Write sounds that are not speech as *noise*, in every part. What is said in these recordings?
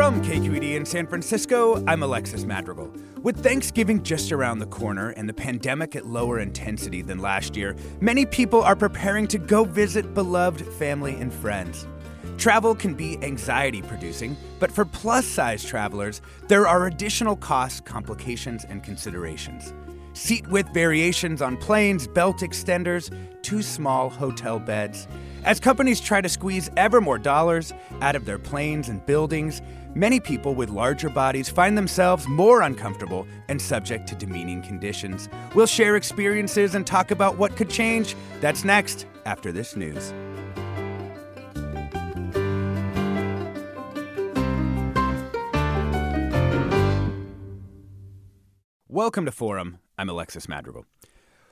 From KQED in San Francisco, I'm Alexis Madrigal. With Thanksgiving just around the corner and the pandemic at lower intensity than last year, many people are preparing to go visit beloved family and friends. Travel can be anxiety producing, but for plus size travelers, there are additional costs, complications, and considerations. Seat width variations on planes, belt extenders, too small hotel beds. As companies try to squeeze ever more dollars out of their planes and buildings, Many people with larger bodies find themselves more uncomfortable and subject to demeaning conditions. We'll share experiences and talk about what could change. That's next after this news. Welcome to Forum. I'm Alexis Madrigal.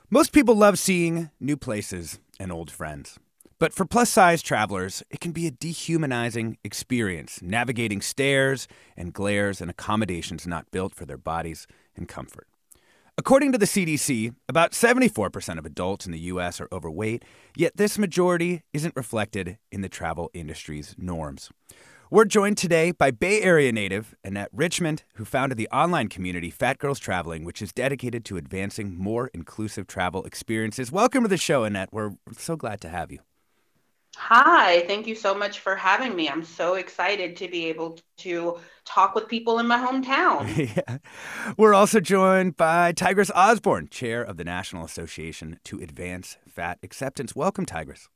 Most people love seeing new places and old friends. But for plus size travelers, it can be a dehumanizing experience navigating stairs and glares and accommodations not built for their bodies and comfort. According to the CDC, about 74% of adults in the US are overweight, yet this majority isn't reflected in the travel industry's norms. We're joined today by Bay Area native Annette Richmond, who founded the online community Fat Girls Traveling, which is dedicated to advancing more inclusive travel experiences. Welcome to the show, Annette. We're so glad to have you. Hi, thank you so much for having me. I'm so excited to be able to talk with people in my hometown. *laughs* yeah. We're also joined by Tigress Osborne, chair of the National Association to Advance Fat Acceptance. Welcome, Tigress.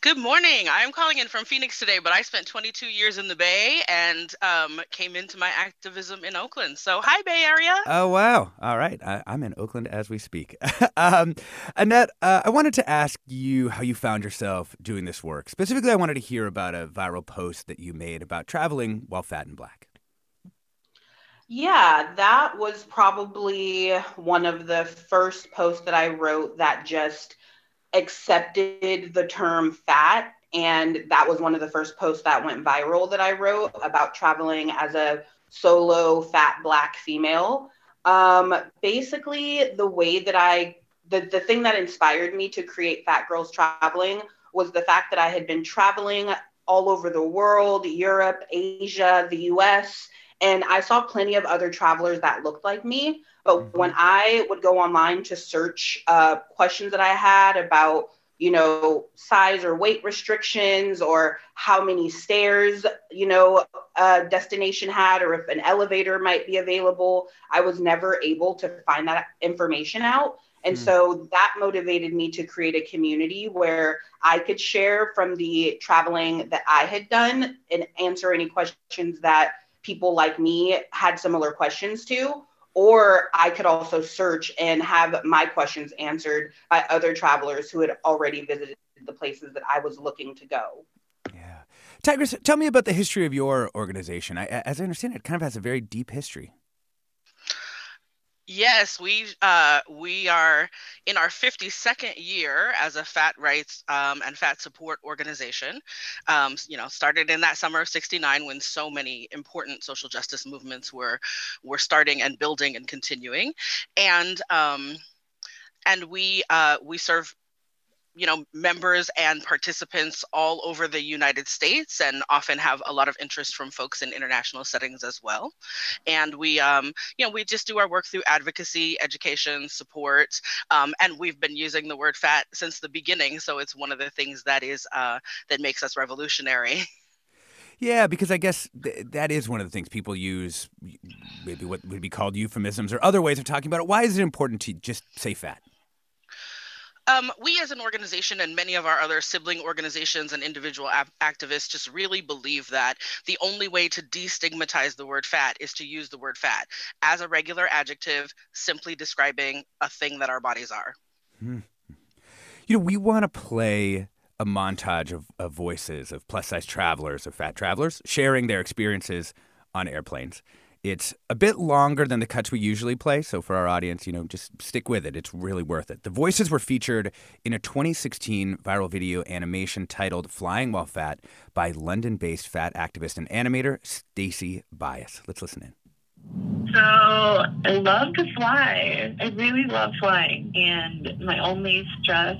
Good morning. I'm calling in from Phoenix today, but I spent 22 years in the Bay and um, came into my activism in Oakland. So, hi, Bay Area. Oh, wow. All right. I, am in Oakland as we speak. *laughs* um, Annette, uh, I wanted to ask you how you found yourself doing this work. Specifically, I wanted to hear about a viral post that you made about traveling while fat and black. Yeah, that was probably one of the first posts that I wrote that just accepted the term fat. And that was one of the first posts that went viral that I wrote about traveling as a solo fat black female. Um, basically, the way that I, the, the thing that inspired me to create Fat Girls Traveling was the fact that I had been traveling all over the world, Europe, Asia, the US, and I saw plenty of other travelers that looked like me. But mm-hmm. when I would go online to search uh, questions that I had about, you know, size or weight restrictions or how many stairs, you know, a destination had or if an elevator might be available, I was never able to find that information out. And mm. so that motivated me to create a community where I could share from the traveling that I had done and answer any questions that people like me had similar questions to or I could also search and have my questions answered by other travelers who had already visited the places that I was looking to go. Yeah. Tigress, tell me about the history of your organization. I, as I understand it, it kind of has a very deep history. Yes, we uh, we are in our 52nd year as a fat rights um, and fat support organization. Um, you know, started in that summer of '69 when so many important social justice movements were were starting and building and continuing, and um, and we uh, we serve you know members and participants all over the united states and often have a lot of interest from folks in international settings as well and we um, you know we just do our work through advocacy education support um, and we've been using the word fat since the beginning so it's one of the things that is uh, that makes us revolutionary *laughs* Yeah, because I guess th- that is one of the things people use, maybe what would be called euphemisms or other ways of talking about it. Why is it important to just say fat? Um, we as an organization and many of our other sibling organizations and individual ap- activists just really believe that the only way to destigmatize the word fat is to use the word fat as a regular adjective, simply describing a thing that our bodies are. Hmm. You know, we want to play a montage of, of voices of plus size travelers, of fat travelers, sharing their experiences on airplanes. It's a bit longer than the cuts we usually play, so for our audience, you know, just stick with it. It's really worth it. The voices were featured in a 2016 viral video animation titled Flying While Fat by London-based fat activist and animator Stacy Bias. Let's listen in. So I love to fly. I really love flying. And my only stress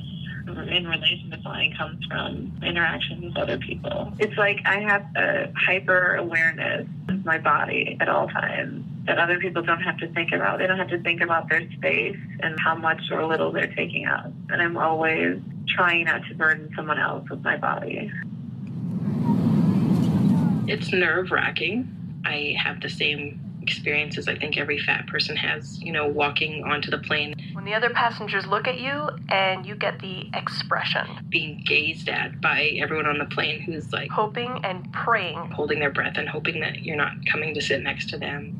Mm-hmm. in relation to flying comes from interactions with other people. It's like I have a hyper awareness of my body at all times that other people don't have to think about. They don't have to think about their space and how much or little they're taking up. And I'm always trying not to burden someone else with my body. It's nerve wracking. I have the same experiences I think every fat person has, you know, walking onto the plane. When the other passengers look at you and you get the expression. Being gazed at by everyone on the plane who's like hoping and praying, holding their breath and hoping that you're not coming to sit next to them.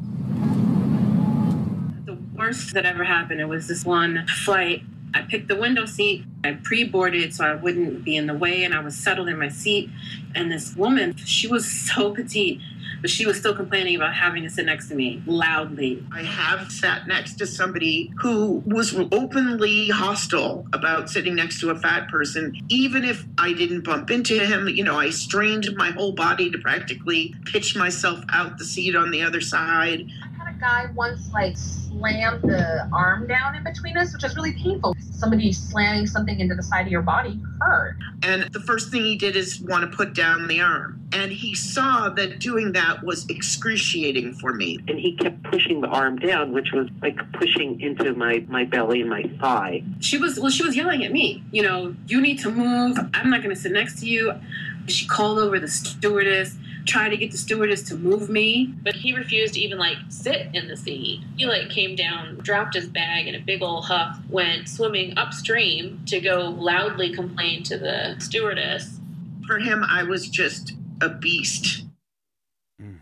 The worst that ever happened, it was this one flight I picked the window seat. I pre boarded so I wouldn't be in the way, and I was settled in my seat. And this woman, she was so petite, but she was still complaining about having to sit next to me loudly. I have sat next to somebody who was openly hostile about sitting next to a fat person, even if I didn't bump into him. You know, I strained my whole body to practically pitch myself out the seat on the other side guy once like slammed the arm down in between us, which is really painful. Somebody slamming something into the side of your body hurt. And the first thing he did is want to put down the arm. And he saw that doing that was excruciating for me. And he kept pushing the arm down, which was like pushing into my, my belly and my thigh. She was well, she was yelling at me, you know, you need to move. I'm not gonna sit next to you. She called over the stewardess try to get the stewardess to move me. But he refused to even like sit in the seat. He like came down, dropped his bag in a big old huff, went swimming upstream to go loudly complain to the stewardess. For him, I was just a beast. Hmm.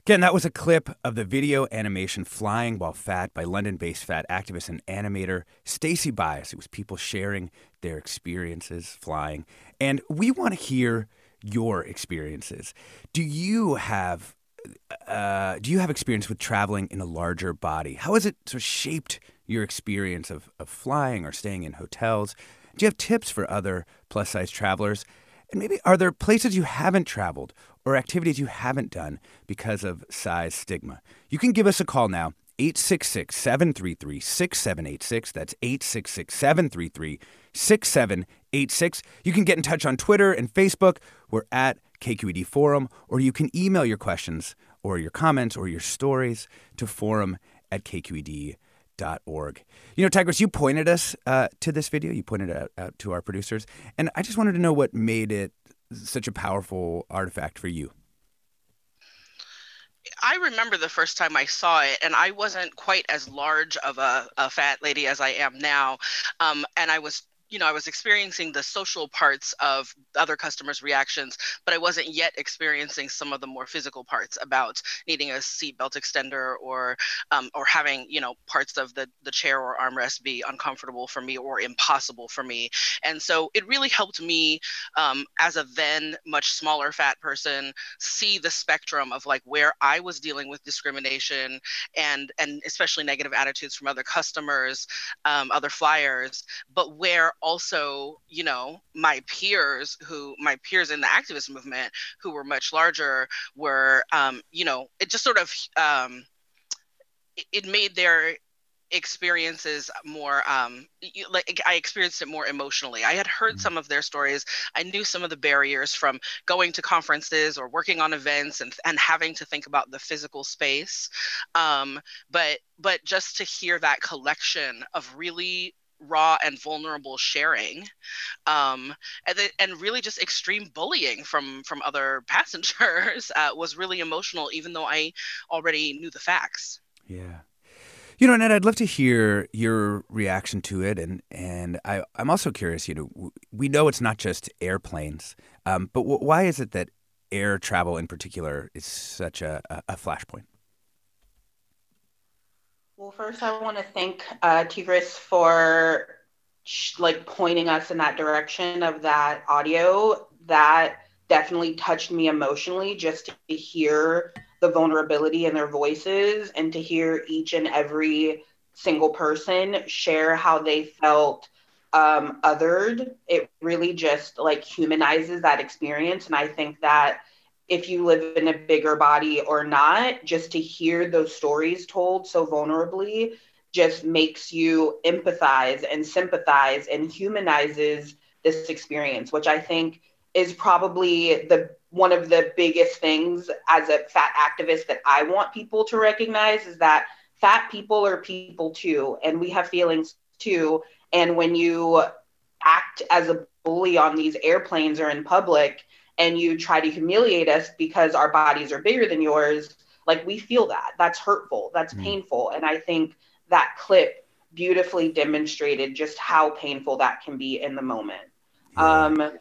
Again, that was a clip of the video animation Flying While Fat by London based fat activist and animator Stacy Bias. It was people sharing their experiences flying. And we want to hear your experiences. Do you have uh, do you have experience with traveling in a larger body? How has it sort of shaped your experience of, of flying or staying in hotels? Do you have tips for other plus size travelers? And maybe are there places you haven't traveled or activities you haven't done because of size stigma? You can give us a call now, 866 733 6786. That's 866 733 6786. You can get in touch on Twitter and Facebook. We're at KQED Forum, or you can email your questions or your comments or your stories to forum at kqed.org. You know, Tigress, you pointed us uh, to this video. You pointed it out, out to our producers. And I just wanted to know what made it such a powerful artifact for you. I remember the first time I saw it, and I wasn't quite as large of a, a fat lady as I am now. Um, and I was you know, I was experiencing the social parts of other customers' reactions, but I wasn't yet experiencing some of the more physical parts about needing a seatbelt extender or um, or having you know parts of the the chair or armrest be uncomfortable for me or impossible for me. And so it really helped me um, as a then much smaller fat person see the spectrum of like where I was dealing with discrimination and and especially negative attitudes from other customers, um, other flyers, but where also, you know, my peers who, my peers in the activist movement who were much larger were, um, you know, it just sort of, um, it, it made their experiences more um you, like i experienced it more emotionally. I had heard some of their stories. I knew some of the barriers from going to conferences or working on events and and having to think about the physical space. Um but but just to hear that collection of really raw and vulnerable sharing um, and, and really just extreme bullying from from other *laughs* passengers uh, was really emotional even though i already knew the facts yeah you know, Annette, I'd love to hear your reaction to it, and and I, I'm also curious. You know, we know it's not just airplanes, um, but w- why is it that air travel in particular is such a, a flashpoint? Well, first, I want to thank uh, Tigress for like pointing us in that direction of that audio. That definitely touched me emotionally just to hear the vulnerability in their voices and to hear each and every single person share how they felt um, othered. It really just like humanizes that experience. And I think that if you live in a bigger body or not, just to hear those stories told so vulnerably just makes you empathize and sympathize and humanizes this experience, which I think is probably the one of the biggest things as a fat activist that I want people to recognize is that fat people are people too, and we have feelings too. And when you act as a bully on these airplanes or in public, and you try to humiliate us because our bodies are bigger than yours, like we feel that. That's hurtful. That's mm. painful. And I think that clip beautifully demonstrated just how painful that can be in the moment. Yeah. Um,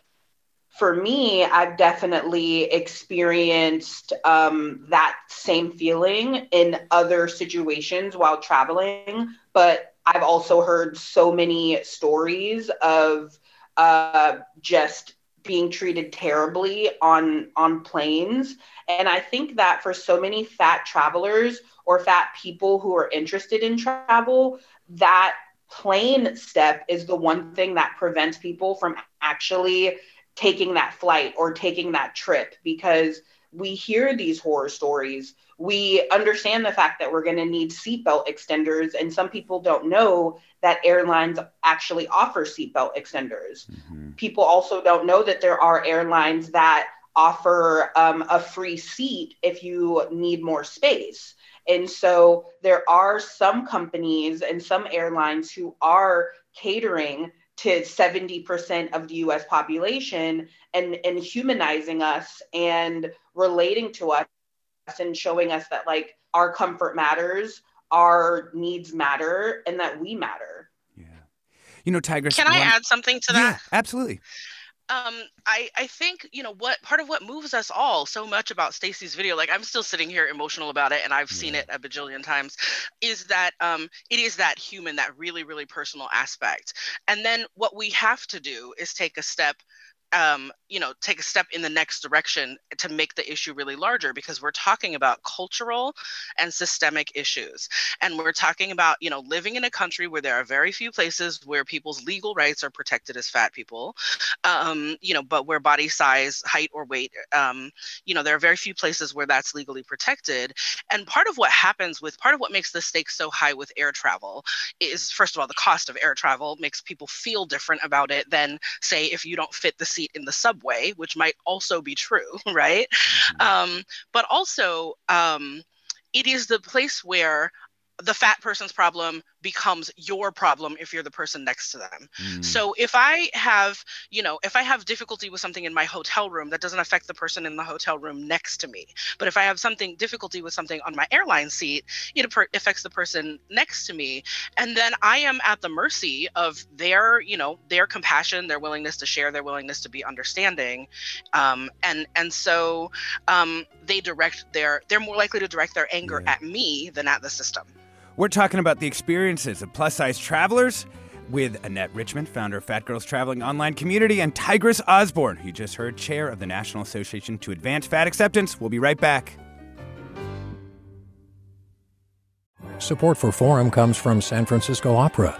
for me, I've definitely experienced um, that same feeling in other situations while traveling, but I've also heard so many stories of uh, just being treated terribly on on planes and i think that for so many fat travelers or fat people who are interested in travel that plane step is the one thing that prevents people from actually taking that flight or taking that trip because we hear these horror stories. We understand the fact that we're going to need seatbelt extenders, and some people don't know that airlines actually offer seatbelt extenders. Mm-hmm. People also don't know that there are airlines that offer um, a free seat if you need more space. And so there are some companies and some airlines who are catering to 70% of the US population and, and humanizing us and relating to us and showing us that like our comfort matters, our needs matter, and that we matter. You know, Tigress. Can I one... add something to that? Yeah, absolutely um i i think you know what part of what moves us all so much about stacy's video like i'm still sitting here emotional about it and i've yeah. seen it a bajillion times is that um it is that human that really really personal aspect and then what we have to do is take a step um, you know, take a step in the next direction to make the issue really larger because we're talking about cultural and systemic issues. And we're talking about, you know, living in a country where there are very few places where people's legal rights are protected as fat people, um, you know, but where body size, height, or weight, um, you know, there are very few places where that's legally protected. And part of what happens with, part of what makes the stakes so high with air travel is, first of all, the cost of air travel makes people feel different about it than, say, if you don't fit the seat in the subway, which might also be true, *laughs* right? Mm-hmm. Um, but also, um, it is the place where the fat person's problem becomes your problem if you're the person next to them. Mm. So if I have, you know, if I have difficulty with something in my hotel room, that doesn't affect the person in the hotel room next to me. But if I have something difficulty with something on my airline seat, it affects the person next to me, and then I am at the mercy of their, you know, their compassion, their willingness to share, their willingness to be understanding, um, and and so um, they direct their, they're more likely to direct their anger yeah. at me than at the system. We're talking about the experiences of plus size travelers with Annette Richmond, founder of Fat Girls Traveling Online Community, and Tigress Osborne, who you just heard, chair of the National Association to Advance Fat Acceptance. We'll be right back. Support for Forum comes from San Francisco Opera.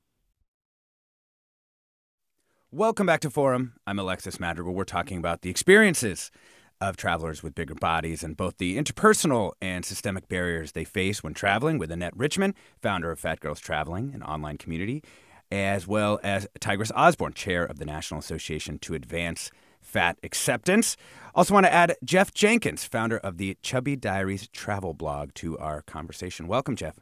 Welcome back to Forum. I'm Alexis Madrigal. We're talking about the experiences of travelers with bigger bodies and both the interpersonal and systemic barriers they face when traveling with Annette Richmond, founder of Fat Girls Traveling, an online community, as well as Tigress Osborne, chair of the National Association to Advance Fat Acceptance. Also, want to add Jeff Jenkins, founder of the Chubby Diaries travel blog, to our conversation. Welcome, Jeff.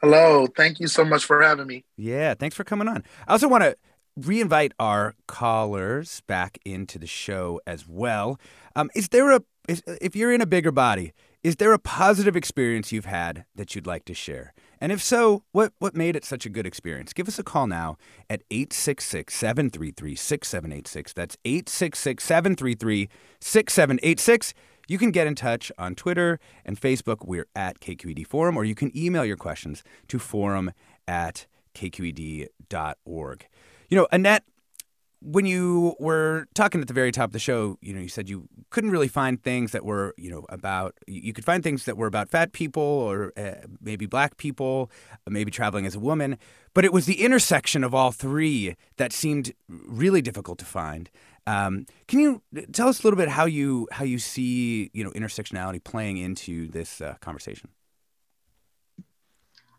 Hello. Thank you so much for having me. Yeah, thanks for coming on. I also want to reinvite our callers back into the show as well. Um, is there a is, if you're in a bigger body, is there a positive experience you've had that you'd like to share? And if so, what what made it such a good experience? Give us a call now at 866-733-6786. That's 866-733-6786. You can get in touch on Twitter and Facebook. We're at KQED Forum, or you can email your questions to forum at kqed.org. You know, Annette, when you were talking at the very top of the show, you know, you said you couldn't really find things that were, you know, about, you could find things that were about fat people or uh, maybe black people, maybe traveling as a woman, but it was the intersection of all three that seemed really difficult to find. Um, can you tell us a little bit how you how you see you know intersectionality playing into this uh, conversation?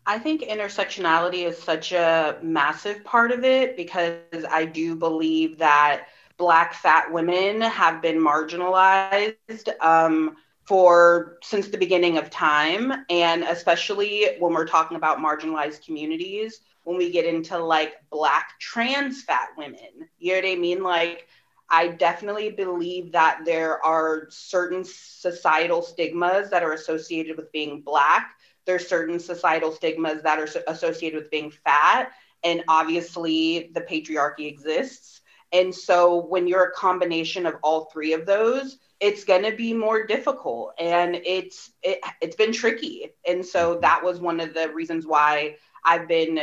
I think intersectionality is such a massive part of it because I do believe that Black fat women have been marginalized um, for since the beginning of time, and especially when we're talking about marginalized communities, when we get into like Black trans fat women, you know what I mean? Like I definitely believe that there are certain societal stigmas that are associated with being black. There's certain societal stigmas that are associated with being fat. And obviously, the patriarchy exists. And so, when you're a combination of all three of those, it's going to be more difficult and it's it, it's been tricky. And so, mm-hmm. that was one of the reasons why I've been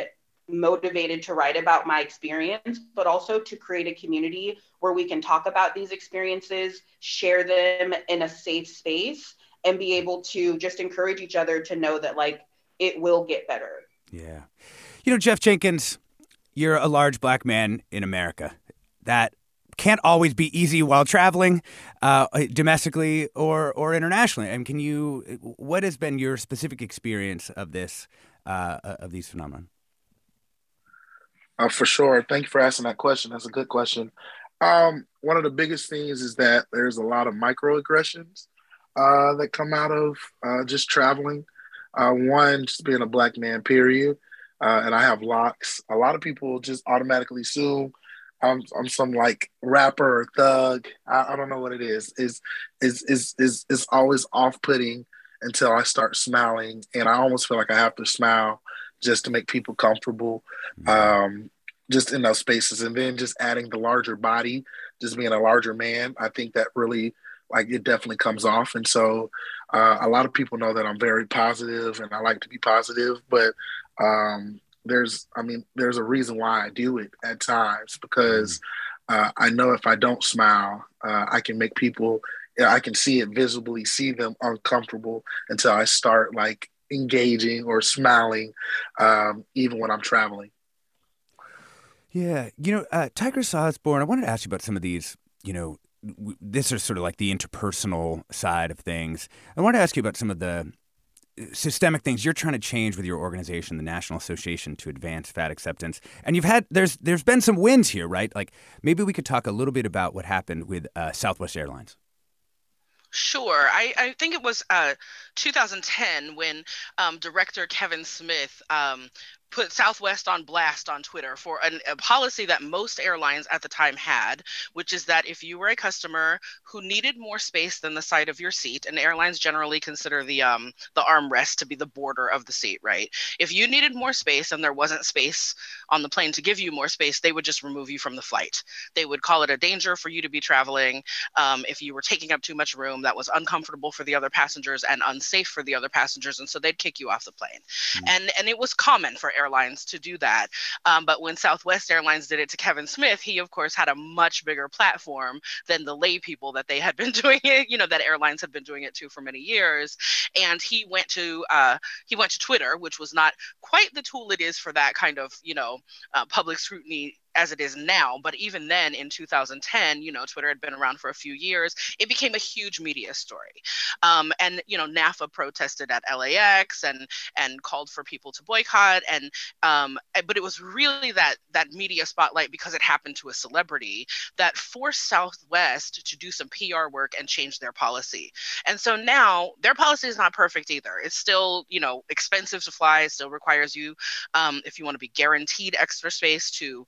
motivated to write about my experience, but also to create a community where we can talk about these experiences, share them in a safe space, and be able to just encourage each other to know that, like, it will get better. Yeah. You know, Jeff Jenkins, you're a large black man in America. That can't always be easy while traveling uh, domestically or, or internationally. And can you, what has been your specific experience of this, uh, of these phenomena? Uh, for sure. Thank you for asking that question. That's a good question. Um, one of the biggest things is that there's a lot of microaggressions uh, that come out of uh, just traveling. Uh, one, just being a black man, period. Uh, and I have locks. A lot of people just automatically assume I'm, I'm some like rapper or thug. I, I don't know what it is. Is is is is is always off putting until I start smiling, and I almost feel like I have to smile just to make people comfortable um, just in those spaces. And then just adding the larger body just being a larger man i think that really like it definitely comes off. And so uh, a lot of people know that i'm very positive and i like to be positive but um, there's i mean there's a reason why i do it at times because uh, i know if i don't smile uh, i can make people I can see it visibly, see them uncomfortable until I start like engaging or smiling, um, even when I'm traveling. Yeah, you know, uh, Tigress Osborne. I wanted to ask you about some of these. You know, w- this is sort of like the interpersonal side of things. I wanted to ask you about some of the systemic things you're trying to change with your organization, the National Association to Advance Fat Acceptance. And you've had there's there's been some wins here, right? Like maybe we could talk a little bit about what happened with uh, Southwest Airlines. Sure. I, I think it was uh, 2010 when um, director Kevin Smith um, put Southwest on blast on Twitter for an, a policy that most airlines at the time had, which is that if you were a customer who needed more space than the side of your seat, and airlines generally consider the um, the armrest to be the border of the seat, right? If you needed more space and there wasn't space on the plane to give you more space, they would just remove you from the flight. They would call it a danger for you to be traveling. Um, if you were taking up too much room, that was uncomfortable for the other passengers and unsafe for the other passengers, and so they'd kick you off the plane. Mm-hmm. And and it was common for airlines to do that. Um, but when Southwest Airlines did it to Kevin Smith, he of course had a much bigger platform than the lay people that they had *laughs* been doing it, you know, that airlines had been doing it to for many years. And he went to uh, he went to Twitter, which was not quite the tool it is for that kind of, you know, uh, public scrutiny as it is now. But even then, in 2010, you know, Twitter had been around for a few years. It became a huge media story, um, and you know, NAAFA protested at LAX and and called for people to boycott. And um, but it was really that that media spotlight because it happened to a celebrity that forced Southwest to do some PR work and change their policy. And so now their policy is not perfect either. It's still you know expensive to fly. Still requires you, um, if you want to be guaranteed extra space, to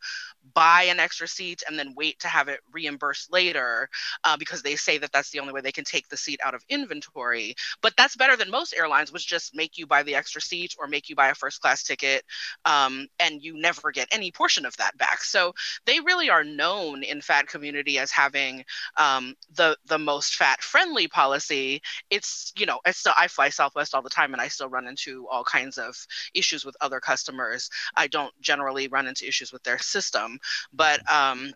buy an extra seat and then wait to have it reimbursed later uh, because they say that that's the only way they can take the seat out of inventory. But that's better than most airlines, which just make you buy the extra seat or make you buy a first class ticket um, and you never get any portion of that back. So they really are known in fat community as having um, the the most fat friendly policy. It's you know it's still I fly Southwest all the time and I still run into all kinds of issues with other customers. I don't generally run into issues with their system but um,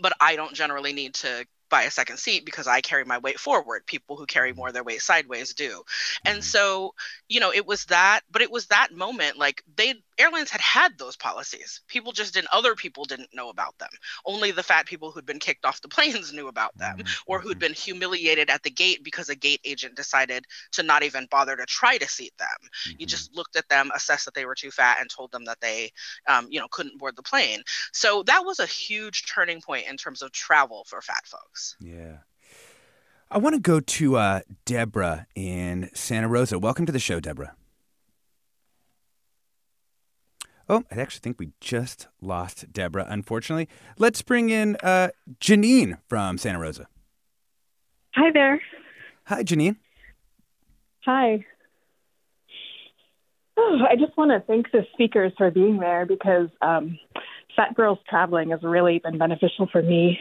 but I don't generally need to buy a second seat because I carry my weight forward. People who carry more their weight sideways do. And so, you know, it was that, but it was that moment like they airlines had had those policies. People just didn't, other people didn't know about them. Only the fat people who'd been kicked off the *laughs* planes knew about them mm-hmm. or who'd been humiliated at the gate because a gate agent decided to not even bother to try to seat them. Mm-hmm. You just looked at them, assessed that they were too fat, and told them that they, um, you know, couldn't board the plane. So that was a huge turning point in terms of travel for fat folks. Yeah. I want to go to uh, Deborah in Santa Rosa. Welcome to the show, Deborah. Oh, I actually think we just lost Deborah, unfortunately. Let's bring in uh, Janine from Santa Rosa. Hi there. Hi, Janine. Hi. Oh, I just want to thank the speakers for being there because um, Fat Girls traveling has really been beneficial for me.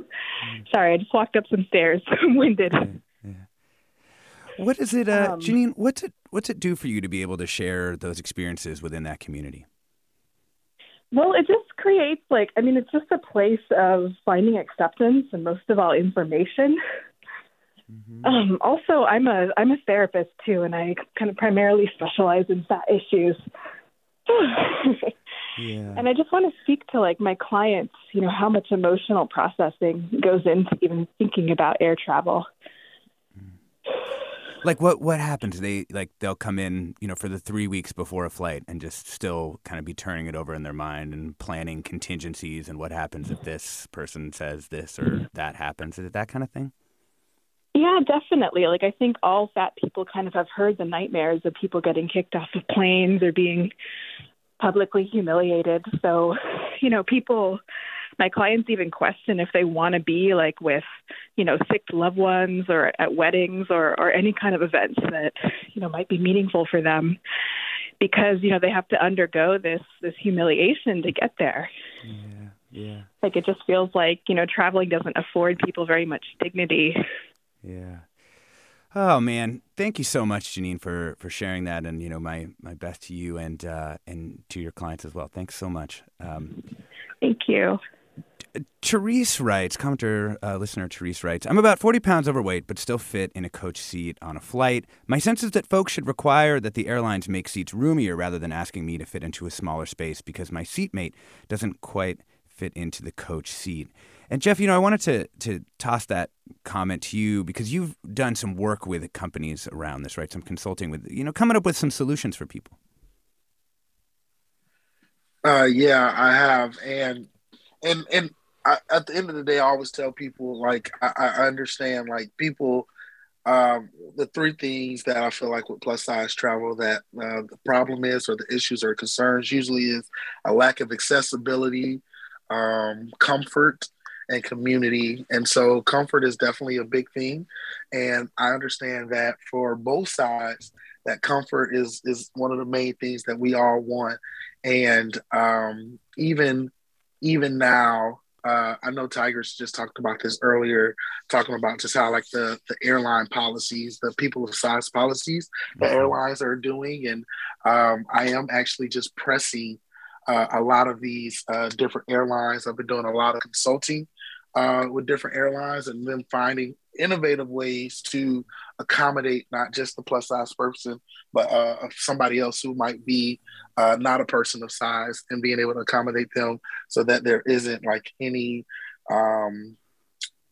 *laughs* Sorry, I just walked up some stairs. *laughs* I'm winded. Yeah, yeah. What is it, uh, um, Janine? What's it? What's it do for you to be able to share those experiences within that community? Well, it just creates like I mean, it's just a place of finding acceptance and most of all information. Mm-hmm. Um, also, I'm a I'm a therapist too, and I kind of primarily specialize in fat issues. *sighs* yeah. And I just want to speak to like my clients, you know, how much emotional processing goes into even thinking about air travel like what what happens? They like they'll come in, you know, for the three weeks before a flight and just still kind of be turning it over in their mind and planning contingencies and what happens if this person says this or mm-hmm. that happens. Is it that kind of thing? Yeah, definitely. Like I think all fat people kind of have heard the nightmares of people getting kicked off of planes or being publicly humiliated. So, you know, people my clients even question if they want to be like with, you know, sick loved ones or at weddings or, or any kind of events that, you know, might be meaningful for them because, you know, they have to undergo this this humiliation to get there. Yeah. Yeah. Like it just feels like, you know, traveling doesn't afford people very much dignity. Yeah. Oh man, thank you so much, Janine, for for sharing that, and you know my my best to you and uh, and to your clients as well. Thanks so much. Um, thank you. Therese writes, commenter, uh, listener Therese writes, I'm about 40 pounds overweight, but still fit in a coach seat on a flight. My sense is that folks should require that the airlines make seats roomier rather than asking me to fit into a smaller space because my seatmate doesn't quite fit into the coach seat. And Jeff, you know, I wanted to to toss that comment to you because you've done some work with companies around this, right? Some consulting with, you know, coming up with some solutions for people. Uh, yeah, I have, and and and I, at the end of the day, I always tell people like I, I understand like people. Um, the three things that I feel like with plus size travel that uh, the problem is, or the issues or concerns, usually is a lack of accessibility, um, comfort, and community. And so, comfort is definitely a big thing. And I understand that for both sides, that comfort is is one of the main things that we all want. And um, even even now, uh, I know Tigress just talked about this earlier, talking about just how like the the airline policies, the people of size policies, the mm-hmm. airlines are doing, and um, I am actually just pressing uh, a lot of these uh, different airlines. I've been doing a lot of consulting uh, with different airlines, and then finding innovative ways to accommodate not just the plus size person, but uh, somebody else who might be uh, not a person of size and being able to accommodate them so that there isn't like any, um,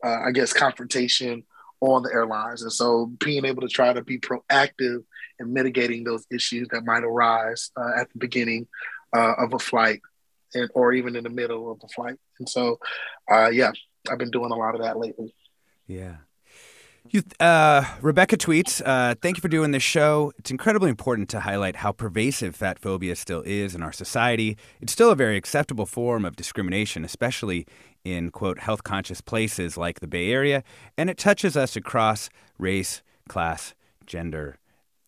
uh, I guess, confrontation on the airlines. And so being able to try to be proactive in mitigating those issues that might arise uh, at the beginning uh, of a flight and, or even in the middle of a flight. And so, uh, yeah, I've been doing a lot of that lately. Yeah. You, uh, Rebecca tweets, uh, thank you for doing this show. It's incredibly important to highlight how pervasive fat phobia still is in our society. It's still a very acceptable form of discrimination, especially in, quote, health conscious places like the Bay Area, and it touches us across race, class, gender,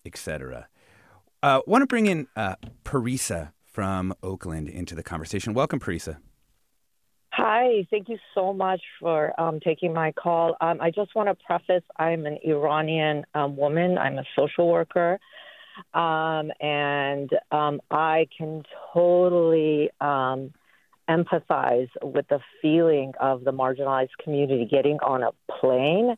etc. Uh, Want to bring in uh, Parisa from Oakland into the conversation. Welcome, Parisa. Hi, thank you so much for um, taking my call. Um, I just want to preface I'm an Iranian um, woman, I'm a social worker, um, and um, I can totally um, empathize with the feeling of the marginalized community getting on a plane.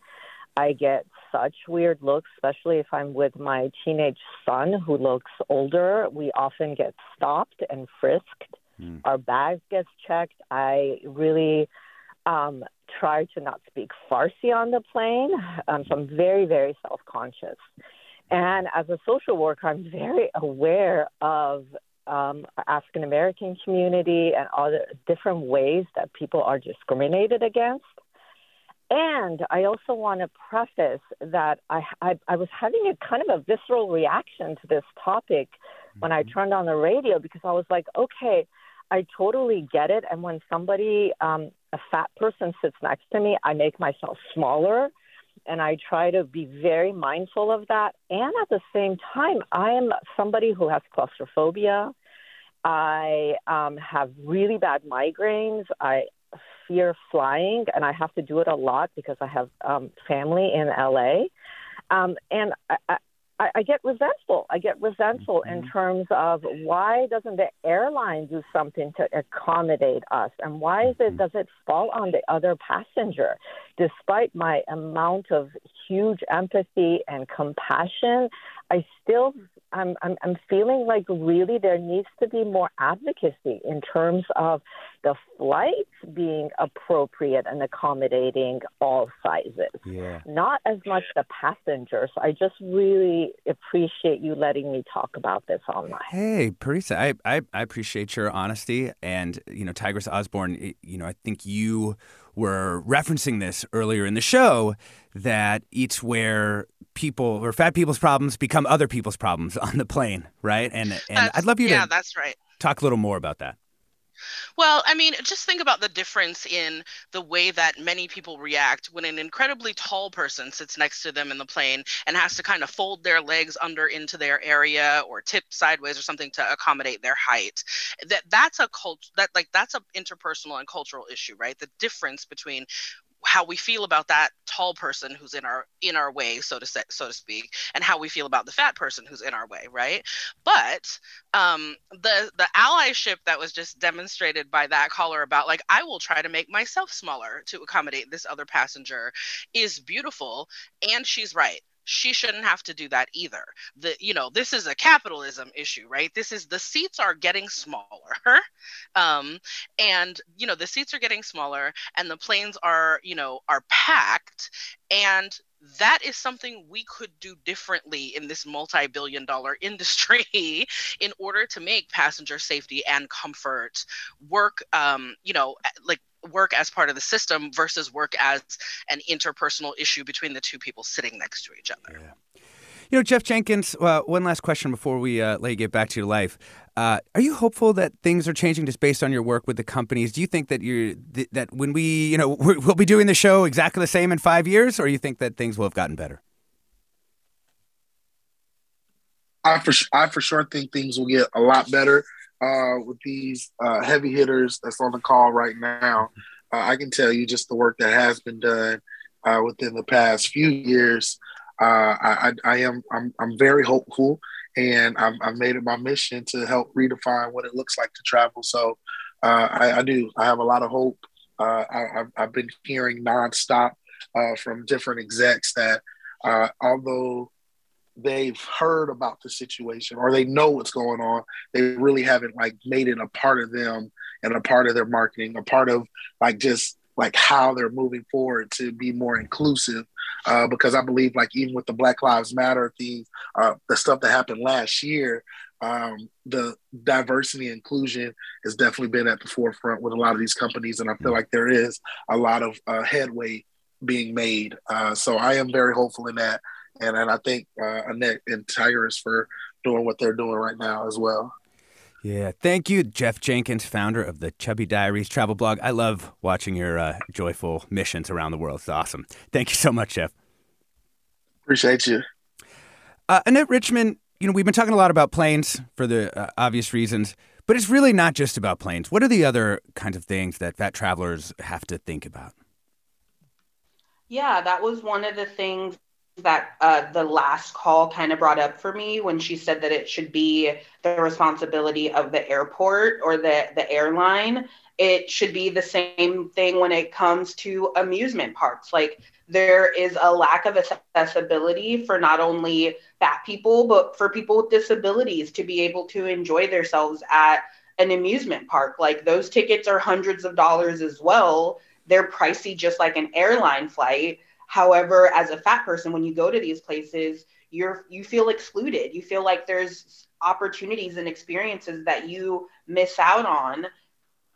I get such weird looks, especially if I'm with my teenage son who looks older. We often get stopped and frisked Mm. Our bags gets checked. I really um, try to not speak Farsi on the plane. Um, so I'm very, very self conscious. And as a social worker, I'm very aware of um, African American community and all the different ways that people are discriminated against. And I also want to preface that I, I, I was having a kind of a visceral reaction to this topic when I mm-hmm. turned on the radio because I was like, okay, I totally get it. And when somebody, um, a fat person, sits next to me, I make myself smaller and I try to be very mindful of that. And at the same time, I am somebody who has claustrophobia. I um, have really bad migraines. I fear flying, and I have to do it a lot because I have um, family in LA. Um, and I, I, I get resentful. I get resentful mm-hmm. in terms of why doesn't the airline do something to accommodate us, and why is it mm-hmm. does it fall on the other passenger? Despite my amount of huge empathy and compassion, I still I'm, I'm, I'm feeling like really there needs to be more advocacy in terms of the flights being appropriate and accommodating all sizes. Yeah. Not as much the passengers. I just really appreciate you letting me talk about this online. Hey, Parisa, I, I, I appreciate your honesty. And, you know, Tigress Osborne, you know, I think you were referencing this earlier in the show that it's where people or fat people's problems become other people's problems *laughs* on the plane, right? And and that's, I'd love you yeah, to that's right. talk a little more about that. Well, I mean, just think about the difference in the way that many people react when an incredibly tall person sits next to them in the plane and has to kind of fold their legs under into their area or tip sideways or something to accommodate their height. That that's a cult that like that's a interpersonal and cultural issue, right? The difference between how we feel about that tall person who's in our in our way so to say so to speak and how we feel about the fat person who's in our way right? But um the the allyship that was just demonstrated by that caller about like i will try to make myself smaller to accommodate this other passenger is beautiful and she's right she shouldn't have to do that either. The you know this is a capitalism issue, right? This is the seats are getting smaller, *laughs* um, and you know the seats are getting smaller, and the planes are you know are packed, and that is something we could do differently in this multi-billion dollar *laughs* industry in order to make passenger safety and comfort work um, you know like work as part of the system versus work as an interpersonal issue between the two people sitting next to each other. Yeah. You know, Jeff Jenkins, uh, one last question before we uh, let you get back to your life. Uh, are you hopeful that things are changing just based on your work with the companies? Do you think that you th- that when we, you know, *laughs* we'll be doing the show exactly the same in five years, or you think that things will have gotten better? I for I for sure think things will get a lot better uh, with these uh, heavy hitters that's on the call right now. Uh, I can tell you just the work that has been done uh, within the past few years. Uh, I, I, am I'm, I'm very hopeful, and i have made it my mission to help redefine what it looks like to travel. So uh, I, I, do. I have a lot of hope. I, have been hearing nonstop from different execs that although they've heard about the situation or they know what's going on they really haven't like made it a part of them and a part of their marketing a part of like just like how they're moving forward to be more inclusive uh, because i believe like even with the black lives matter thing uh, the stuff that happened last year um, the diversity and inclusion has definitely been at the forefront with a lot of these companies and i feel like there is a lot of uh, headway being made uh, so i am very hopeful in that and and I think uh, Annette and Tigress for doing what they're doing right now as well. Yeah, thank you, Jeff Jenkins, founder of the Chubby Diaries travel blog. I love watching your uh, joyful missions around the world. It's awesome. Thank you so much, Jeff. Appreciate you. Uh, Annette Richmond. you know, we've been talking a lot about planes for the uh, obvious reasons, but it's really not just about planes. What are the other kinds of things that fat travelers have to think about? Yeah, that was one of the things that uh, the last call kind of brought up for me when she said that it should be the responsibility of the airport or the, the airline. It should be the same thing when it comes to amusement parks. Like there is a lack of accessibility for not only fat people, but for people with disabilities to be able to enjoy themselves at an amusement park. Like those tickets are hundreds of dollars as well. They're pricey just like an airline flight However, as a fat person, when you go to these places, you're you feel excluded. You feel like there's opportunities and experiences that you miss out on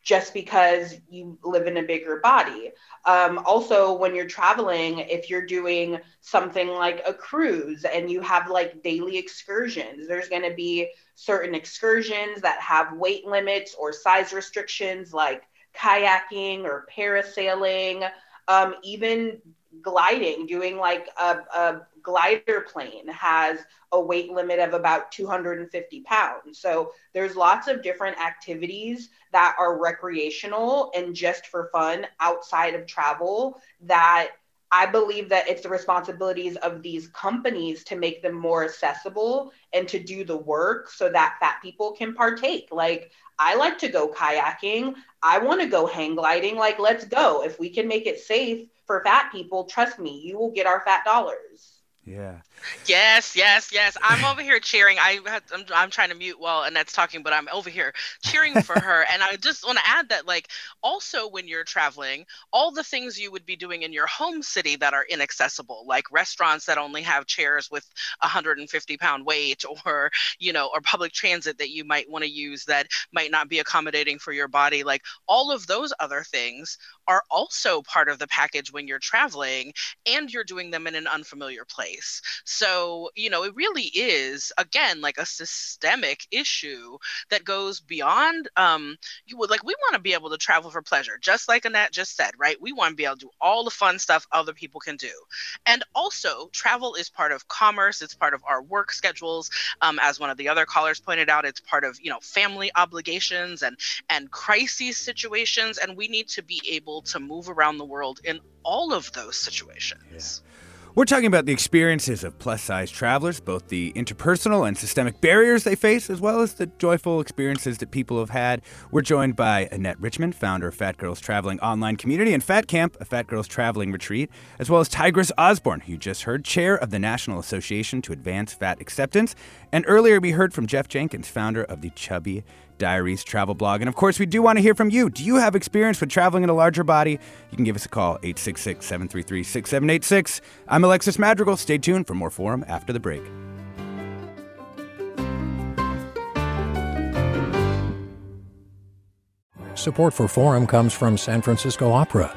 just because you live in a bigger body. Um, also, when you're traveling, if you're doing something like a cruise and you have like daily excursions, there's going to be certain excursions that have weight limits or size restrictions, like kayaking or parasailing. Um, even gliding, doing like a, a glider plane has a weight limit of about 250 pounds. So there's lots of different activities that are recreational and just for fun outside of travel that I believe that it's the responsibilities of these companies to make them more accessible and to do the work so that fat people can partake. Like, I like to go kayaking. I want to go hang gliding. Like, let's go. If we can make it safe for fat people, trust me, you will get our fat dollars. Yeah. Yes, yes, yes. I'm over here cheering. I I'm, I'm trying to mute while Annette's talking, but I'm over here cheering for *laughs* her. And I just want to add that, like, also when you're traveling, all the things you would be doing in your home city that are inaccessible, like restaurants that only have chairs with 150 pound weight, *laughs* or you know, or public transit that you might want to use that might not be accommodating for your body, like all of those other things are also part of the package when you're traveling, and you're doing them in an unfamiliar place. So, you know, it really is, again, like a systemic issue that goes beyond, um, you would like, we want to be able to travel for pleasure, just like Annette just said, right? We want to be able to do all the fun stuff other people can do. And also, travel is part of commerce, it's part of our work schedules. Um, as one of the other callers pointed out, it's part of, you know, family obligations and, and crises situations. And we need to be able to move around the world in all of those situations. Yeah. We're talking about the experiences of plus size travelers, both the interpersonal and systemic barriers they face, as well as the joyful experiences that people have had. We're joined by Annette Richmond, founder of Fat Girls Traveling Online Community, and Fat Camp, a Fat Girls Traveling Retreat, as well as Tigress Osborne, who you just heard, chair of the National Association to Advance Fat Acceptance. And earlier we heard from Jeff Jenkins, founder of the Chubby Diaries travel blog. And of course, we do want to hear from you. Do you have experience with traveling in a larger body? You can give us a call, 866 733 6786. I'm Alexis Madrigal. Stay tuned for more Forum after the break. Support for Forum comes from San Francisco Opera.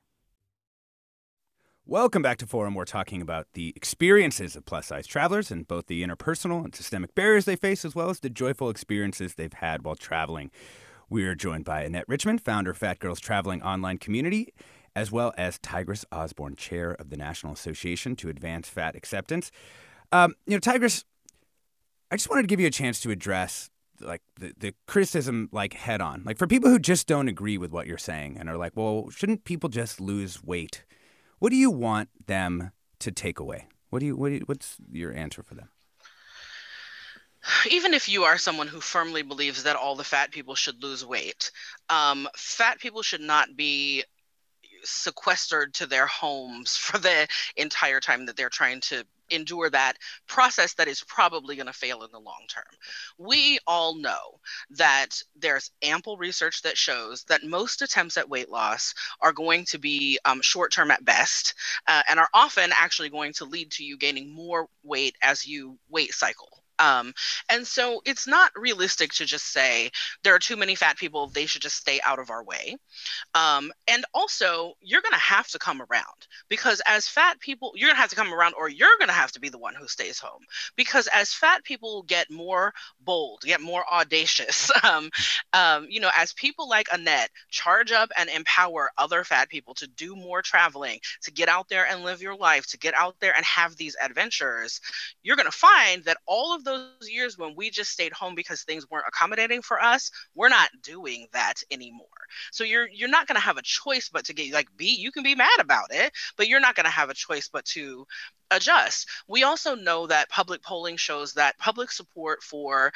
Welcome back to Forum. We're talking about the experiences of plus size travelers and both the interpersonal and systemic barriers they face, as well as the joyful experiences they've had while traveling. We are joined by Annette Richmond, founder of Fat Girls Traveling Online Community, as well as Tigress Osborne, chair of the National Association to Advance Fat Acceptance. Um, you know, Tigress, I just wanted to give you a chance to address like the, the criticism like head on. Like for people who just don't agree with what you're saying and are like, well, shouldn't people just lose weight? What do you want them to take away? What do you, what do you what's your answer for them? even if you are someone who firmly believes that all the fat people should lose weight, um, fat people should not be sequestered to their homes *laughs* for the entire time that they're trying to endure that process that is probably going to fail in the long term. We all know that there's ample research that shows that most attempts at weight loss are going to be um, short term at best uh, and are often actually going to lead to you gaining more weight as you weight cycle. Um, and so it's not realistic to just say there are too many fat people, they should just stay out of our way. Um, and also, you're going to have to come around because as fat people, you're going to have to come around or you're going to have to be the one who stays home. Because as fat people get more bold, get more audacious, *laughs* um, um, you know, as people like Annette charge up and empower other fat people to do more traveling, to get out there and live your life, to get out there and have these adventures, you're going to find that all of those those years when we just stayed home because things weren't accommodating for us, we're not doing that anymore. So you're you're not going to have a choice but to get like be you can be mad about it, but you're not going to have a choice but to adjust. We also know that public polling shows that public support for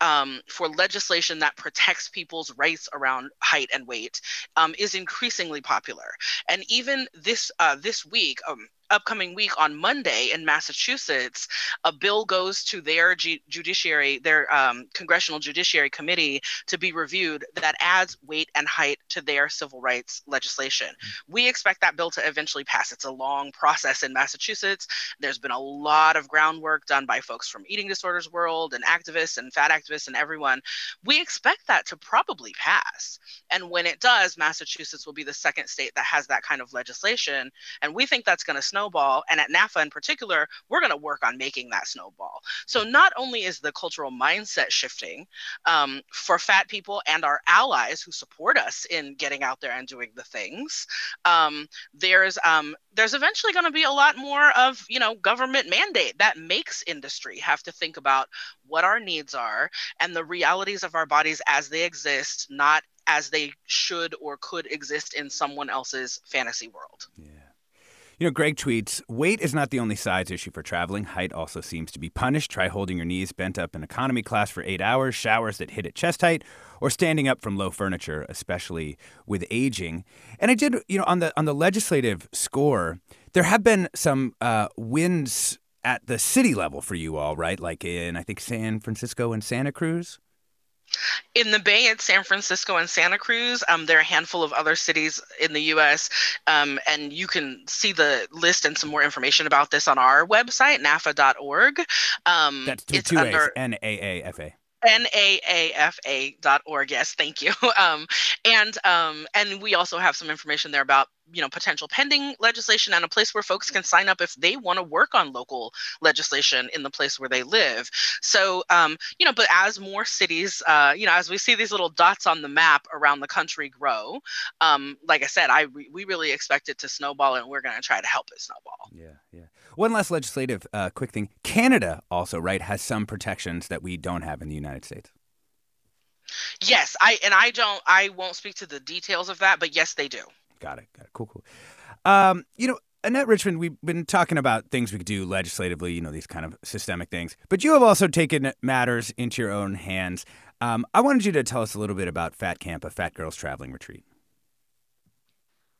um, for legislation that protects people's rights around height and weight um, is increasingly popular. And even this uh, this week, um, upcoming week on Monday in Massachusetts, a bill goes to their G- judiciary, their um, congressional judiciary committee to be reviewed that adds weight and height to their civil rights legislation. Mm-hmm. We expect that bill to eventually pass. It's a long process in Massachusetts. There's been a lot of groundwork done by folks from eating disorders world and activists and fat activists and everyone. We expect that to probably pass. And when it does, Massachusetts will be the second state that has that kind of legislation. And we think that's going to snow snowball. And at NAAFA in particular, we're going to work on making that snowball. So not only is the cultural mindset shifting um, for fat people and our allies who support us in getting out there and doing the things, um, there's um, there's eventually going to be a lot more of you know government mandate that makes industry have to think about what our needs are and the realities of our bodies as they exist, not as they should or could exist in someone else's fantasy world. Yeah. You know, Greg tweets Weight is not the only size issue for traveling. Height also seems to be punished. Try holding your knees bent up in economy class for eight hours, showers that hit at chest height, or standing up from low furniture, especially with aging. And I did, you know, on the on the legislative score, there have been some uh, wins at the city level for you all, right? Like in I think San Francisco and Santa Cruz. In the Bay, it's San Francisco and Santa Cruz. Um, there are a handful of other cities in the U.S., um, and you can see the list and some more information about this on our website, naafa.org. Um, That's two, it's two under A's. N A A F A. naafa.org yes thank you *laughs* um, and um, and we also have some information there about you know potential pending legislation and a place where folks can sign up if they want to work on local legislation in the place where they live so um, you know but as more cities uh, you know as we see these little dots on the map around the country grow um, like i said i we really expect it to snowball and we're going to try to help it snowball Yeah, yeah. One last legislative uh, quick thing. Canada also, right, has some protections that we don't have in the United States. yes i and i don't i won't speak to the details of that but yes they do Got it. Got it. Cool, cool. Um, you know, Annette Richmond, we've been talking about things we could do legislatively, you know, these kind of systemic things, but you have also taken matters into your own hands. Um, I wanted you to tell us a little bit about Fat Camp, a Fat Girls Traveling Retreat.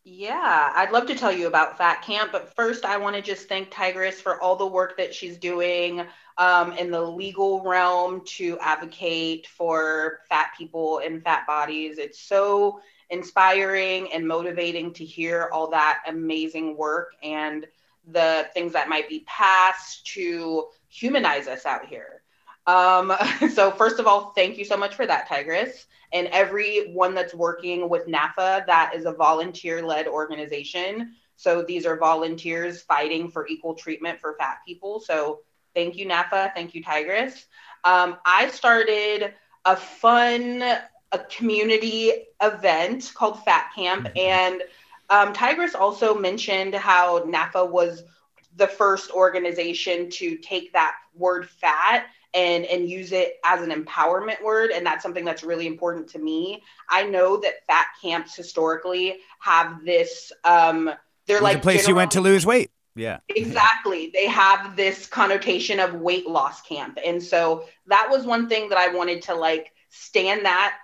Yeah, I'd love to tell you about Fat Camp, but first I want to just thank Tigress for all the work that she's doing um, in the legal realm to advocate for fat people and fat bodies. It's so inspiring and motivating to hear all that amazing work and the things that might be passed to humanize us out here. Um, *laughs* so first of all, thank you so much for that, Tigress. And everyone that's working with NAAFA, that is a volunteer-led organization. So these are volunteers fighting for equal treatment for fat people. So thank you, NAAFA. Thank you, Tigress. Um, I started a fun a community event called Fat Camp, and um, Tigress also mentioned how NAAFA was the first organization to take that word fat and and use it as an empowerment word and that's something that's really important to me i know that fat camps historically have this um they're like a place you went to lose weight. Yeah. Exactly. *laughs* They have this connotation of weight loss camp. And so that was one thing that I wanted to like stand that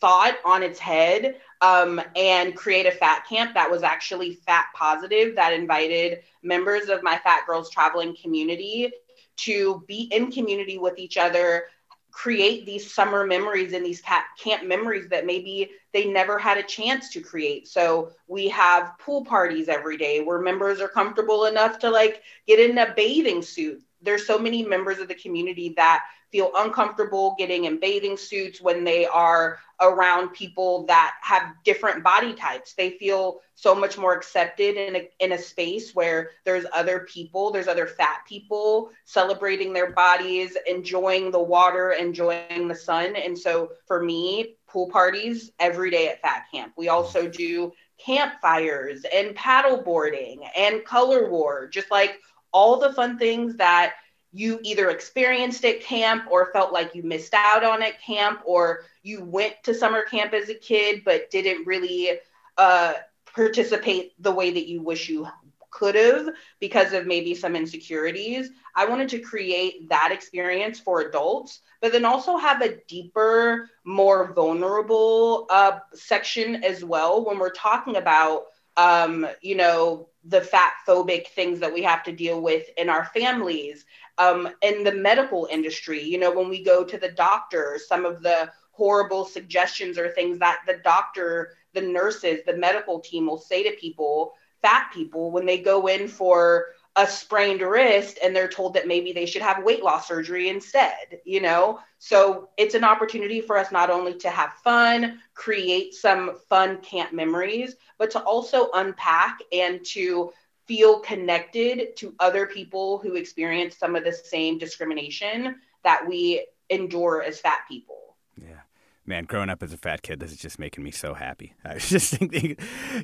thought on its head um, and create a fat camp that was actually fat positive, that invited members of my Fat Girls Traveling community to be in community with each other, create these summer memories and these camp memories that maybe they never had a chance to create. So we have pool parties every day where members are comfortable enough to like get in a bathing suit. There's so many members of the community that feel uncomfortable getting in bathing suits when they are around people that have different body types. They feel so much more accepted in a, in a space where there's other people, there's other fat people celebrating their bodies, enjoying the water, enjoying the sun. And so for me, pool parties every day at Fat Camp. We also do campfires and paddle boarding and color war, just like all the fun things that you either experienced at camp or felt like you missed out on at camp or you went to summer camp as a kid but didn't really uh, participate the way that you wish you could have because of maybe some insecurities. I wanted to create that experience for adults, but then also have a deeper, more vulnerable uh, section as well when we're talking about, um, you know, the fat phobic things that we have to deal with in our families, um, in the medical industry. You know, when we go to the doctor, some of the horrible suggestions or things that the doctor, the nurses, the medical team will say to people, fat people, when they go in for a sprained wrist and they're told that maybe they should have weight loss surgery instead, you know? So it's an opportunity for us not only to have fun, create some fun camp memories, but to also unpack and to feel connected to other people who experience some of the same discrimination that we endure as fat people. Yeah. Man, growing up as a fat kid, this is just making me so happy. *laughs* I was just thinking,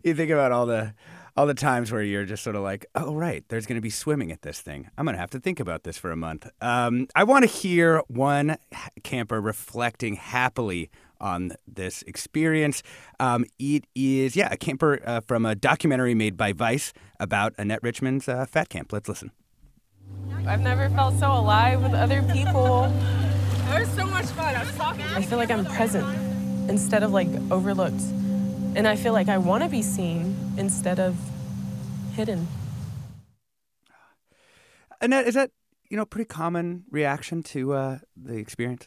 you think about all the all the times where you're just sort of like, oh right, there's going to be swimming at this thing. I'm going to have to think about this for a month. Um, I want to hear one camper reflecting happily on this experience. Um, it is, yeah, a camper uh, from a documentary made by Vice about Annette Richmond's uh, fat camp. Let's listen. I've never felt so alive with other people. It was so much fun. I was talking. I feel like I'm present instead of like overlooked. And I feel like I want to be seen instead of hidden. Annette, is that you know, pretty common reaction to uh, the experience?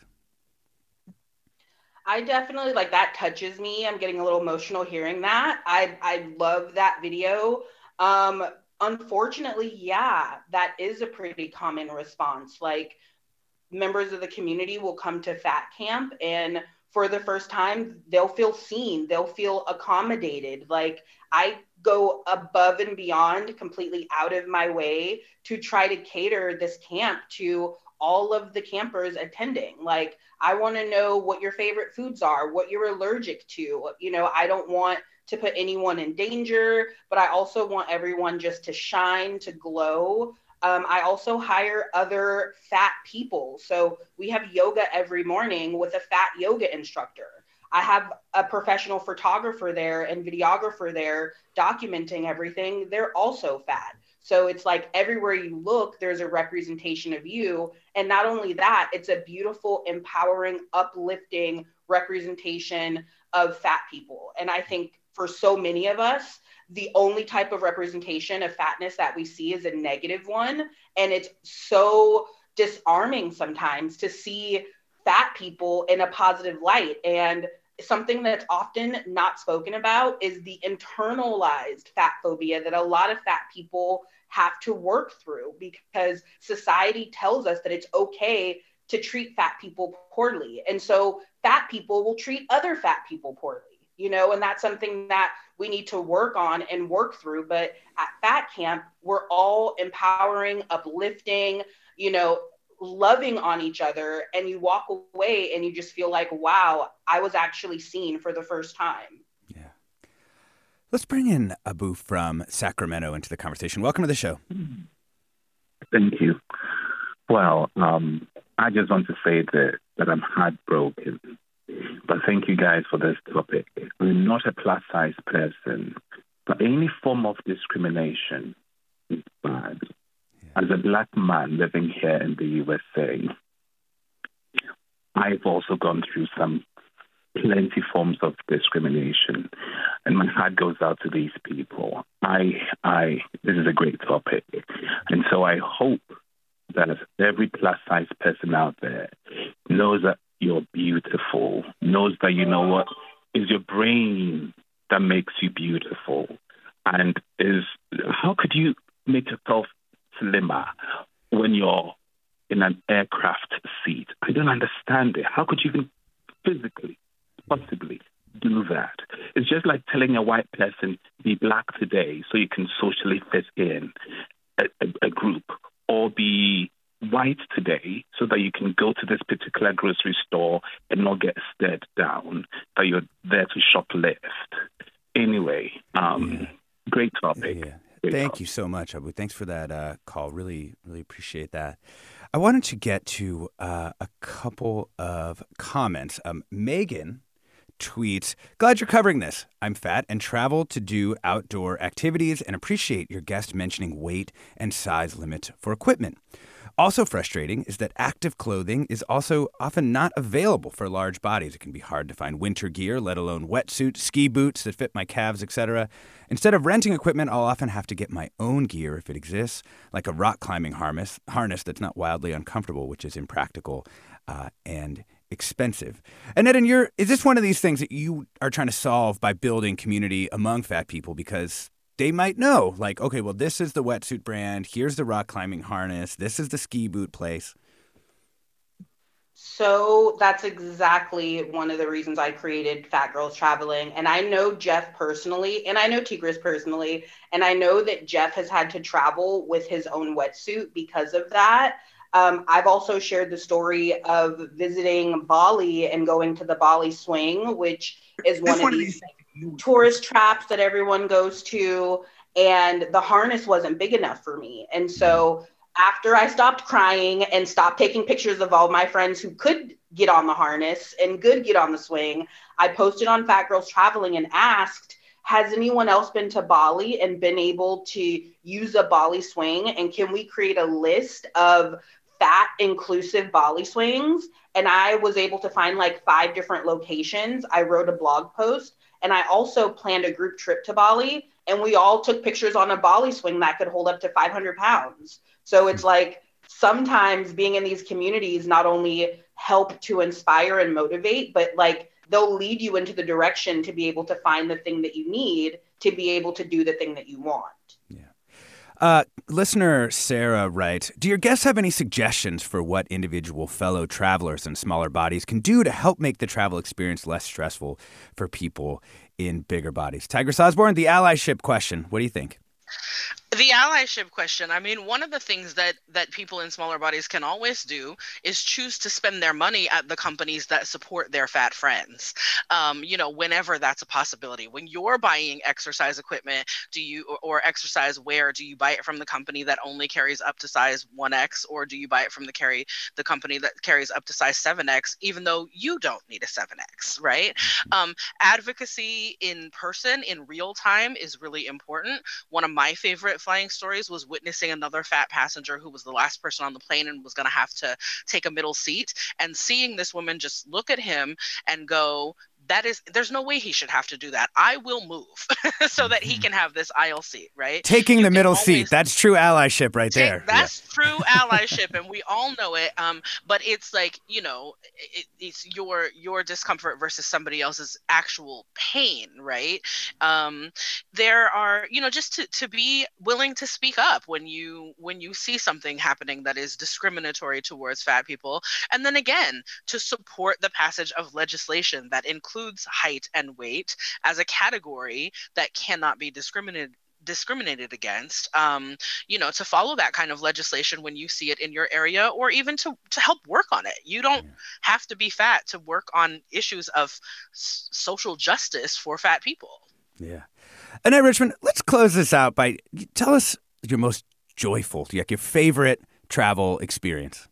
I definitely like that touches me. I'm getting a little emotional hearing that. I I love that video. Um unfortunately, yeah, that is a pretty common response. Like members of the community will come to fat camp and for the first time they'll feel seen, they'll feel accommodated. Like I go above and beyond completely out of my way to try to cater this camp to all of the campers attending. Like, I want to know what your favorite foods are, what you're allergic to. You know, I don't want to put anyone in danger, but I also want everyone just to shine, to glow. Um, I also hire other fat people. So we have yoga every morning with a fat yoga instructor. I have a professional photographer there and videographer there documenting everything. They're also fat. So it's like everywhere you look, there's a representation of you. And not only that, it's a beautiful, empowering, uplifting representation of fat people. And I think for so many of us, the only type of representation of fatness that we see is a negative one. And it's so disarming sometimes to see fat people in a positive light. And something that's often not spoken about is the internalized fat phobia that a lot of fat people have to work through because society tells us that it's okay to treat fat people poorly. And so fat people will treat other fat people poorly, you know, and that's something that we need to work on and work through. But at Fat Camp, we're all empowering, uplifting, you know, loving on each other. And you walk away and you just feel like, wow, I was actually seen for the first time. Yeah. Let's bring in Abu from Sacramento into the conversation. Welcome to the show. Thank you. Well, um, I just want to say that, that I'm heartbroken. But thank you guys for this topic. I'm not a plus size person, but any form of discrimination is bad. As a black man living here in the USA, I've also gone through some plenty forms of discrimination, and my heart goes out to these people. I, I, this is a great topic, and so I hope that every plus size person out there knows that you're beautiful, knows that you know what is your brain that makes you beautiful, and is how could you make yourself slimmer when you're in an aircraft seat? I don't understand it. How could you even physically possibly do that. It's just like telling a white person, be black today so you can socially fit in a, a, a group, or be white today so that you can go to this particular grocery store and not get stared down, that you're there to shoplift. Anyway, um, yeah. great topic. Yeah. Thank you so much, Abu. Thanks for that uh, call. Really, really appreciate that. I wanted to get to uh, a couple of comments. Um, Megan tweets Glad you're covering this. I'm fat and travel to do outdoor activities and appreciate your guest mentioning weight and size limits for equipment. Also frustrating is that active clothing is also often not available for large bodies. It can be hard to find winter gear, let alone wetsuits, ski boots that fit my calves, etc. Instead of renting equipment, I'll often have to get my own gear if it exists, like a rock climbing harness, harness that's not wildly uncomfortable, which is impractical uh, and expensive. And Eden, you're is this one of these things that you are trying to solve by building community among fat people because they might know, like, okay, well, this is the wetsuit brand. Here's the rock climbing harness. This is the ski boot place. So that's exactly one of the reasons I created Fat Girls Traveling. And I know Jeff personally, and I know Tigress personally, and I know that Jeff has had to travel with his own wetsuit because of that. Um, I've also shared the story of visiting Bali and going to the Bali swing, which is one, one of these, these tourist traps that everyone goes to. And the harness wasn't big enough for me. And so after I stopped crying and stopped taking pictures of all my friends who could get on the harness and could get on the swing, I posted on Fat Girls Traveling and asked, has anyone else been to Bali and been able to use a Bali swing? And can we create a list of fat inclusive Bali swings. And I was able to find like five different locations. I wrote a blog post and I also planned a group trip to Bali. And we all took pictures on a Bali swing that could hold up to 500 pounds. So it's hmm. like sometimes being in these communities not only help to inspire and motivate, but like they'll lead you into the direction to be able to find the thing that you need to be able to do the thing that you want. Uh, listener Sarah writes Do your guests have any suggestions for what individual fellow travelers in smaller bodies can do to help make the travel experience less stressful for people in bigger bodies? Tigress Osborne, the allyship question. What do you think? The allyship question i mean one of the things that that people in smaller bodies can always do is choose to spend their money at the companies that support their fat friends. Um, you know whenever that's a possibility. When you're buying exercise equipment do you or, or exercise wear do you buy it from the company that only carries up to size 1x or do you buy it from the carry the company that carries up to size 7x even though you don't need a 7x right? Mm-hmm. um, advocacy in person in real time is really important. One of my favorite flying stories was witnessing another fat passenger who was the last person on the plane and was going to have to take a middle seat and seeing this woman just look at him and go that is there's no way he should have to do that. I will move *laughs* so that he mm-hmm. can have this aisle seat right? Taking you the middle seat. That's true allyship right take, there. that's yeah. true allyship and we all know it um but it's like you know it, it's your your discomfort versus somebody else's actual pain right? Um there are you know just to, to be willing to speak up when you when you see something happening that is discriminatory towards fat people. And then again to support the passage of legislation that includes includes height and weight as a category that cannot be discriminated discriminated against um, you know to follow that kind of legislation when you see it in your area or even to to help work on it. You don't have to be fat to work on issues of s- social justice for fat people. Yeah. And annette richmond let's close this out by tell us your most joyful like your favorite travel experience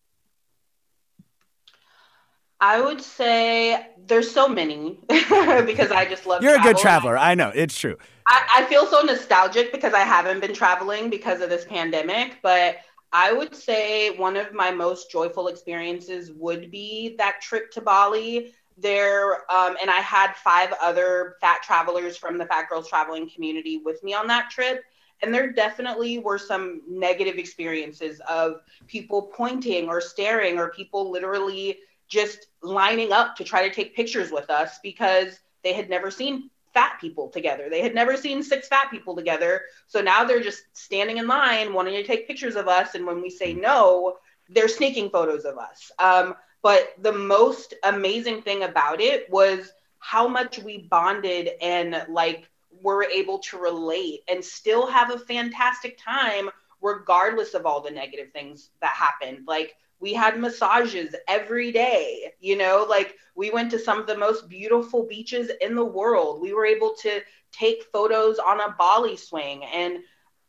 I would say there's so many *laughs* because I just love. You're travel. a good traveler. I know it's true. I, I feel so nostalgic because I haven't been traveling because of this pandemic, but I would say one of my most joyful experiences would be that trip to Bali. There, um, and I had five other fat travelers from the Fat Girls Traveling community with me on that trip. And there definitely were some negative experiences of people pointing or staring or people literally just lining up to try to take pictures with us because they had never seen fat people together. They had never seen six fat people together. So now they're just standing in line wanting to take pictures of us. And when we say no, they're sneaking photos of us. Um, but the most amazing thing about it was how much we bonded and like were able to relate and still have a fantastic time regardless of all the negative things that happened. Like we had massages every day you know like we went to some of the most beautiful beaches in the world. We were able to take photos on a bali swing and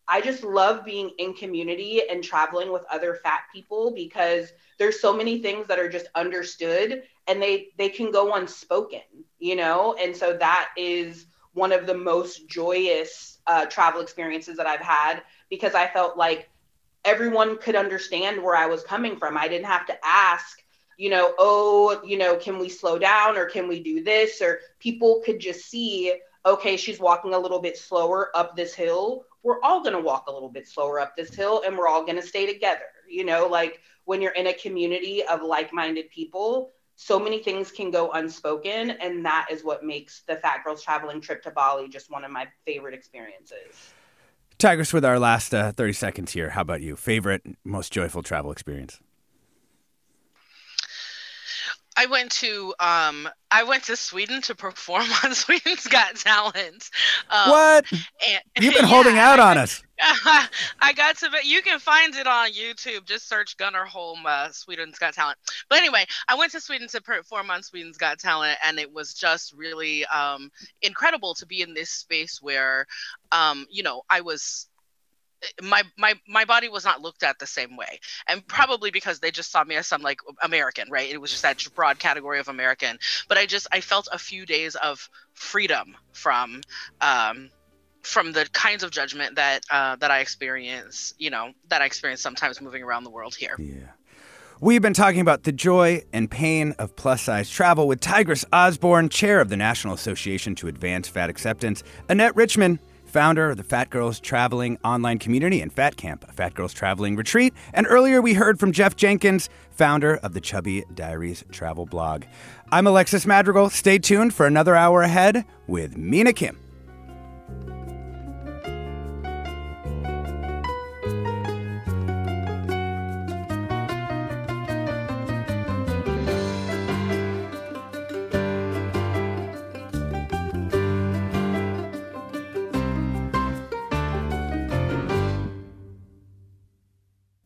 i just love being in community and traveling with other fat people because there's so many things that are just understood and they they can go unspoken you know? And so that is one of the most joyous uh, travel experiences that i've had because i felt like everyone could understand where I was coming from. I didn't have to ask, you know, oh, you know, can we slow down or can we do this? Or people could just see, okay, she's walking a little bit slower up this hill. We're all going to walk a little bit slower up this hill and we're all going to stay together. You know, like when you're in a community of like minded people, so many things can go unspoken. And that is what makes the Fat Girls Traveling trip to Bali just one of my favorite experiences. Tigress, with our last uh, 30 seconds here, how about you? Favorite, most joyful travel experience? I went to um I went to Sweden to perform *laughs* on Sweden's Got Talent. Um, what? And, You've been *laughs* yeah, holding out on us. *laughs* I got to, but you can find it on YouTube. Just search Gunnar Holm, uh, Sweden's Got Talent. But anyway, I went to Sweden to perform on Sweden's Got Talent, and it was just really um, incredible to be in this space where, um, you know, I was my my my body was not looked at the same way. And probably because they just saw me as some like american right? It was just that broad category of american. But i just i felt a few days of freedom from um from the kinds of judgment that uh, that I experience, you know, that I experience sometimes moving around the world here. Yeah. We've been talking about the joy and pain of plus size travel with Tigress Osborne, chair of the National Association to Advance Fat Acceptance, Annette Richmond, founder of the Fat Girls Traveling online community and Fat Camp, a Fat Girls Traveling retreat. And earlier we heard from Jeff Jenkins, founder of the Chubby Diaries travel blog. I'm Alexis Madrigal. Stay tuned for another hour ahead with Mina Kim.